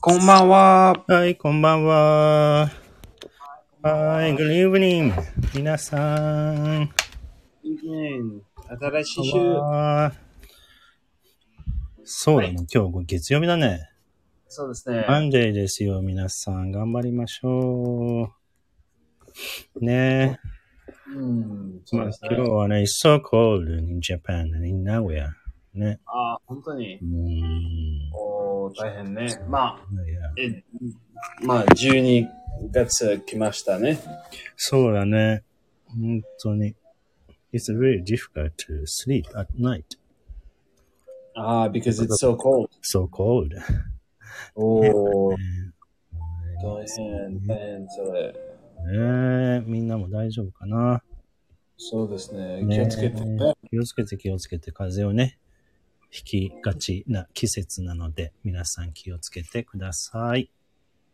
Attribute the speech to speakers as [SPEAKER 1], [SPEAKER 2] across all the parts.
[SPEAKER 1] こんばんは。
[SPEAKER 2] はい、こんばんは。はい、good evening. 皆さん。
[SPEAKER 1] 新しい週。
[SPEAKER 2] そうだね、今日月曜日だね。
[SPEAKER 1] そうですね。
[SPEAKER 2] マンデーですよ、皆さん。頑張りましょう。ね
[SPEAKER 1] うん、
[SPEAKER 2] え。まあ
[SPEAKER 1] そうですね。
[SPEAKER 2] 今日はね、it's so cold in Japan and in Nagoya. ね。
[SPEAKER 1] あ、本当に
[SPEAKER 2] う。ーん。
[SPEAKER 1] おー大変ね。まあ、え、まあ、12月来ましたね。
[SPEAKER 2] そうだね。本当に。It's very difficult to sleep at night.
[SPEAKER 1] ああ、because it's so cold.
[SPEAKER 2] So cold.
[SPEAKER 1] おー、大変、大変、それ。
[SPEAKER 2] ねえ、みんなも大丈夫かな？
[SPEAKER 1] そうですね。気
[SPEAKER 2] ね
[SPEAKER 1] をつけてね。
[SPEAKER 2] 気をつけて気をつけて風邪をね、引きがちな季節なので、皆さん気をつけてください。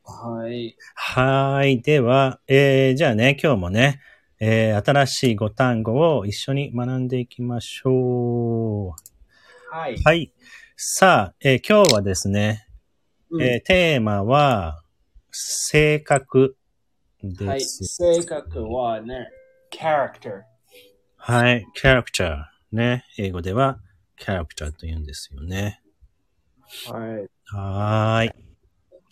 [SPEAKER 1] はい。
[SPEAKER 2] はーい。では、えー、じゃあね、今日もね、えー、新しい語単語を一緒に学んでいきましょう。
[SPEAKER 1] はい。
[SPEAKER 2] はい。さあ、えー今日はですね、
[SPEAKER 1] うん
[SPEAKER 2] えーテーマは、性格です。
[SPEAKER 1] はい。性格はね、character。
[SPEAKER 2] はい、character ね。英語では character と言うんですよね。
[SPEAKER 1] はい。
[SPEAKER 2] はーい。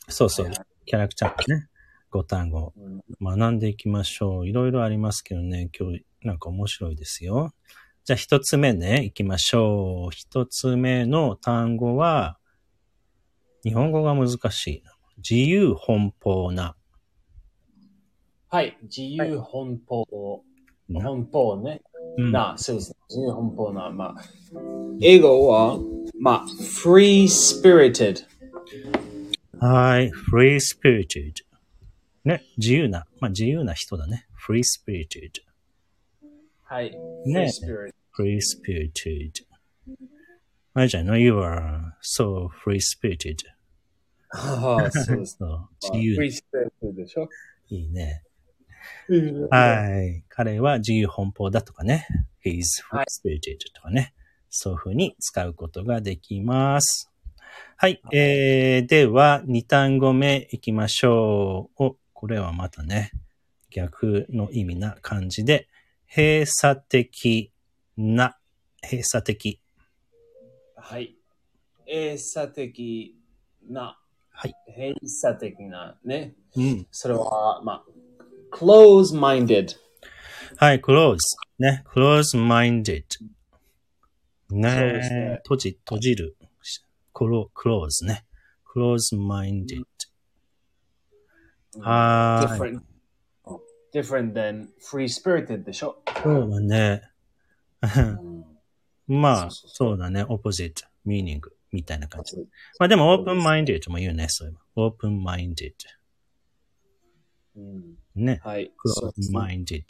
[SPEAKER 2] そうそう。キャラクターね。5単語
[SPEAKER 1] うん
[SPEAKER 2] 学んでいきましょう。いろいろありますけどね。今日なんか面白いですよ。じゃあ一つ目ね、行きましょう。一つ目の単語は、日本語が難しい。自由奔放な。
[SPEAKER 1] はい。自由奔放。
[SPEAKER 2] な
[SPEAKER 1] 奔放ね。
[SPEAKER 2] うん
[SPEAKER 1] な、そうですね。自由奔放な。まあ、英語は、まあ、free spirited。
[SPEAKER 2] はい。free spirited。ね。自由な。まあ自由な人だね。free spirited。
[SPEAKER 1] はい。
[SPEAKER 2] ね
[SPEAKER 1] free spirit。
[SPEAKER 2] free spirited. あれじゃない ?You are so free spirited.
[SPEAKER 1] ああ、そう。
[SPEAKER 2] そう自由
[SPEAKER 1] free spirited でしょ
[SPEAKER 2] いいね。
[SPEAKER 1] は
[SPEAKER 2] はい。彼は自由奔放だとかね。He's spirited とかね。そういう風に使うことができます。はい。えー、では、2単語目いきましょう。お、これはまたね、逆の意味な感じで、閉鎖的な、閉鎖的。
[SPEAKER 1] はい。閉鎖的な。
[SPEAKER 2] はい。
[SPEAKER 1] 閉鎖的なね。
[SPEAKER 2] うん。
[SPEAKER 1] それは、まあ、close-minded。
[SPEAKER 2] はい、close。ね、close-minded。ね
[SPEAKER 1] ね
[SPEAKER 2] 閉じ、閉じる。close, close ね。close-minded。はーい。
[SPEAKER 1] different, different than free spirited でしょ。
[SPEAKER 2] そうだね。まあ、
[SPEAKER 1] そう
[SPEAKER 2] だね。opposite meaning みたいな感じ。まあでも open-minded も言うね、そういえば。open-minded。
[SPEAKER 1] うん
[SPEAKER 2] ね。
[SPEAKER 1] はい。
[SPEAKER 2] close-minded。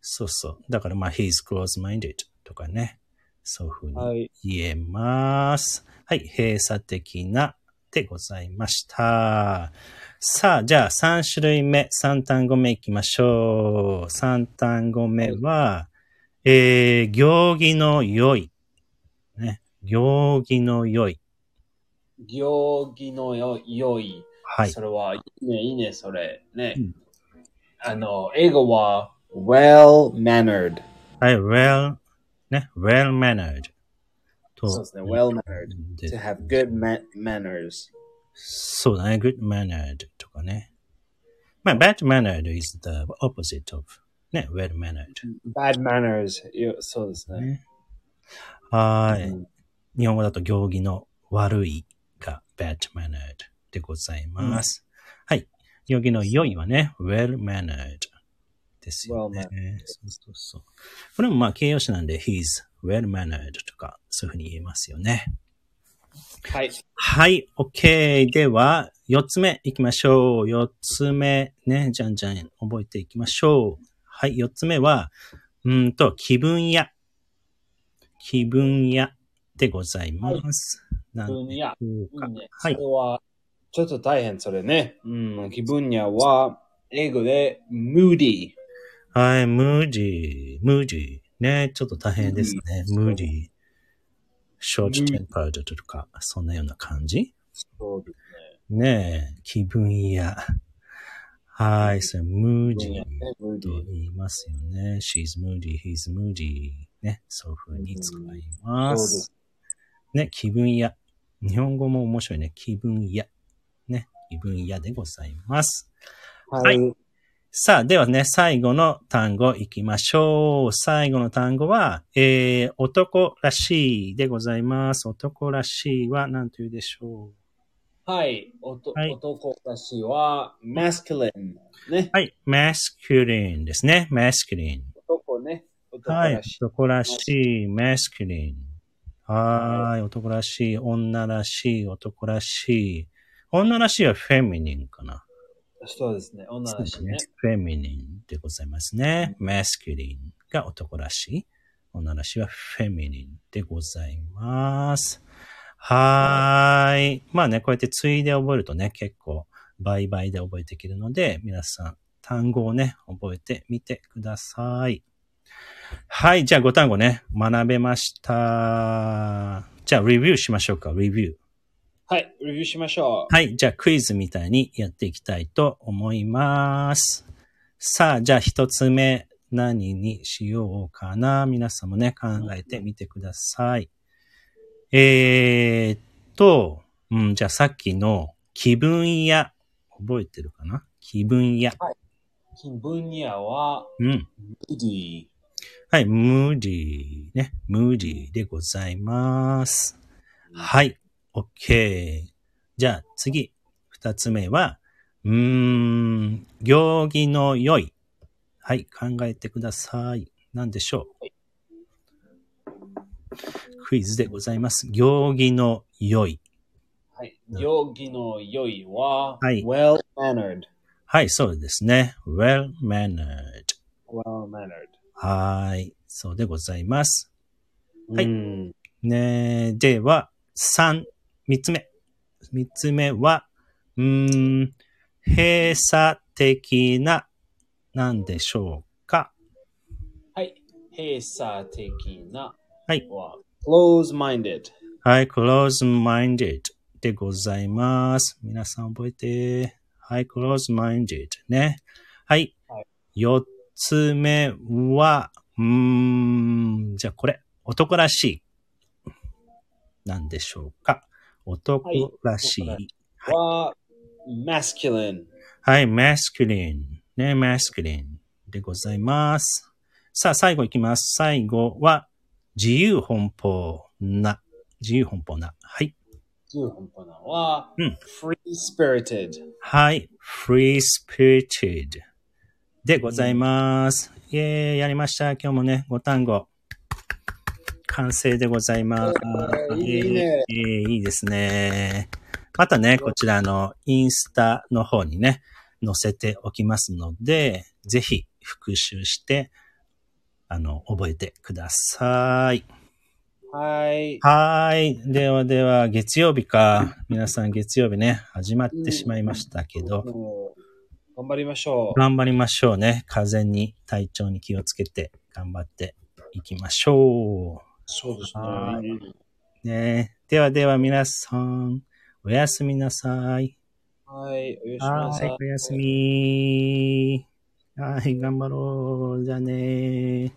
[SPEAKER 2] そうそう。だからまあ、he's close-minded とかね。そういうふうに
[SPEAKER 1] はい。
[SPEAKER 2] 言えます。はい、閉鎖的なでございました。さあ、じゃあ3種類目、3単語目いきましょう。3単語目は、えー、行儀の良い。ね、行儀の良い。
[SPEAKER 1] 行儀のよ良い。
[SPEAKER 2] はい。
[SPEAKER 1] それは、いいね、いいね、それ。ね。
[SPEAKER 2] うん
[SPEAKER 1] あの、英語は、well-mannered。
[SPEAKER 2] はい、well, ね、well-mannered. と
[SPEAKER 1] そうですね、well-mannered。
[SPEAKER 2] で
[SPEAKER 1] to have good ma- manners.
[SPEAKER 2] そうだね、good mannered とかね。まあ、bad mannered is the opposite of ね、well mannered。
[SPEAKER 1] bad manners. よそうですね。
[SPEAKER 2] ねはーい。
[SPEAKER 1] うん
[SPEAKER 2] 日本語だと行儀の悪いが bad mannered でございます。はい。行儀の良いはね、well mannered ですよね。
[SPEAKER 1] well-mannered
[SPEAKER 2] そうそうそう。これもまあ形容詞なんで he's well mannered とかそういうふうに言えますよね。
[SPEAKER 1] はい。
[SPEAKER 2] はい、OK。では、四つ目行きましょう。四つ目ね、じゃんじゃん覚えていきましょう。はい、四つ目は、うーんと、気分屋。気分屋でございます。なんで
[SPEAKER 1] 分野。
[SPEAKER 2] しょうか。はい
[SPEAKER 1] それは、ちょっと大変、それね。うん、気分野は、英語で、moody。
[SPEAKER 2] はい、ムーディー、ムーディー。ね、ちょっと大変ですね。ムーディー。short tempered とか、そんなような感じ？
[SPEAKER 1] そうです
[SPEAKER 2] ねえ、気分屋。はい、それ、ムーディ
[SPEAKER 1] ね。
[SPEAKER 2] ー
[SPEAKER 1] ムーデ
[SPEAKER 2] と
[SPEAKER 1] ィー
[SPEAKER 2] 言いますよね。she's moody, he's moody. ね、そういう風に使い
[SPEAKER 1] そ
[SPEAKER 2] ま。
[SPEAKER 1] す。
[SPEAKER 2] ね、気分屋。日本語も面白いね。気分屋。ね、気分屋でございます。
[SPEAKER 1] はい。
[SPEAKER 2] さあ、ではね、最後の単語行きましょう。最後の単語は、えー、男らしいでございます。男らしいは何と言うでしょ
[SPEAKER 1] はい。
[SPEAKER 2] はい
[SPEAKER 1] 男たちは、masculine。ね
[SPEAKER 2] う。。はい、masculine ですね。masculine。
[SPEAKER 1] 男ね。男
[SPEAKER 2] はい
[SPEAKER 1] らし。い。
[SPEAKER 2] 男らしい、masculine。はーい、男らしい、女らしい、男らしい。女らしいはフェミニンかな。
[SPEAKER 1] そうですね。女らしいね。
[SPEAKER 2] フェミニンでございますね。masculine が男らしい。女らしいはフェミニンでございます。はーい。まあね、こうやってついで覚えるとね、結構倍々で覚えていけるので、皆さん単語をね、覚えてみてください。はい。じゃあ5単語ね、学べました。じゃあ、レビューしましょうか。レビュー。
[SPEAKER 1] はい。レビューしましょう。
[SPEAKER 2] はい。じゃあクイズみたいにやっていきたいと思います。さあ、じゃあ一つ目何にしようかな。皆さんもね、考えてみてください。えーっと、うん、じゃあさっきの気分屋、覚えてるかな？気分屋。
[SPEAKER 1] 分野は、
[SPEAKER 2] うん。
[SPEAKER 1] ムーディ
[SPEAKER 2] はい、ムーディーね。ムーディーでございます。はい。OK。じゃあ次。二つ目は、うーん、行儀の良い。はい。考えてください。何でしょう？クイズでございます。行儀の良い。
[SPEAKER 1] はい。行儀の良いは、
[SPEAKER 2] はい
[SPEAKER 1] well mannered。
[SPEAKER 2] はい、そうですね。well mannered.
[SPEAKER 1] well mannered。
[SPEAKER 2] はい。そうでございます。はい
[SPEAKER 1] うん
[SPEAKER 2] ねでは、三、三つ目。三つ目は、うーん、閉鎖的な、なんでしょうか？
[SPEAKER 1] はい。閉鎖的な
[SPEAKER 2] はい
[SPEAKER 1] は、close minded。
[SPEAKER 2] はい、close-minded でございます。皆さん覚えて。はい、close-minded ね。はい
[SPEAKER 1] はい。
[SPEAKER 2] 四つ目は、うーん、じゃあこれ、男らしい。なんでしょうか？男らし
[SPEAKER 1] い。は masculine。
[SPEAKER 2] はい、masculine。ね、masculine でございます。さあ、最後いきます。最後は、自由奔放な。自由奔放な。はい。
[SPEAKER 1] 自由奔放なは、
[SPEAKER 2] うん
[SPEAKER 1] free spirited。
[SPEAKER 2] はい。free spirited でございます。イェーイ、やりました。今日もね、5単語。完成でございます。
[SPEAKER 1] えーいいね
[SPEAKER 2] えーいいですね。またね、こちらのインスタの方にね、載せておきますので、ぜひ復習して、あの、覚えてください。
[SPEAKER 1] はい。
[SPEAKER 2] はーい。ではでは、月曜日か。皆さん月曜日ね、始まってしまいましたけど、
[SPEAKER 1] もう頑張りましょう。
[SPEAKER 2] 頑張りましょうね。風邪に、体調に気をつけて頑張っていきましょ
[SPEAKER 1] そうです
[SPEAKER 2] は
[SPEAKER 1] ね。
[SPEAKER 2] う。ね。ではでは皆さん、おやすみなさい。
[SPEAKER 1] はい。おやすみなさい
[SPEAKER 2] はい、おやすみ。はい、頑張ろう。じゃあね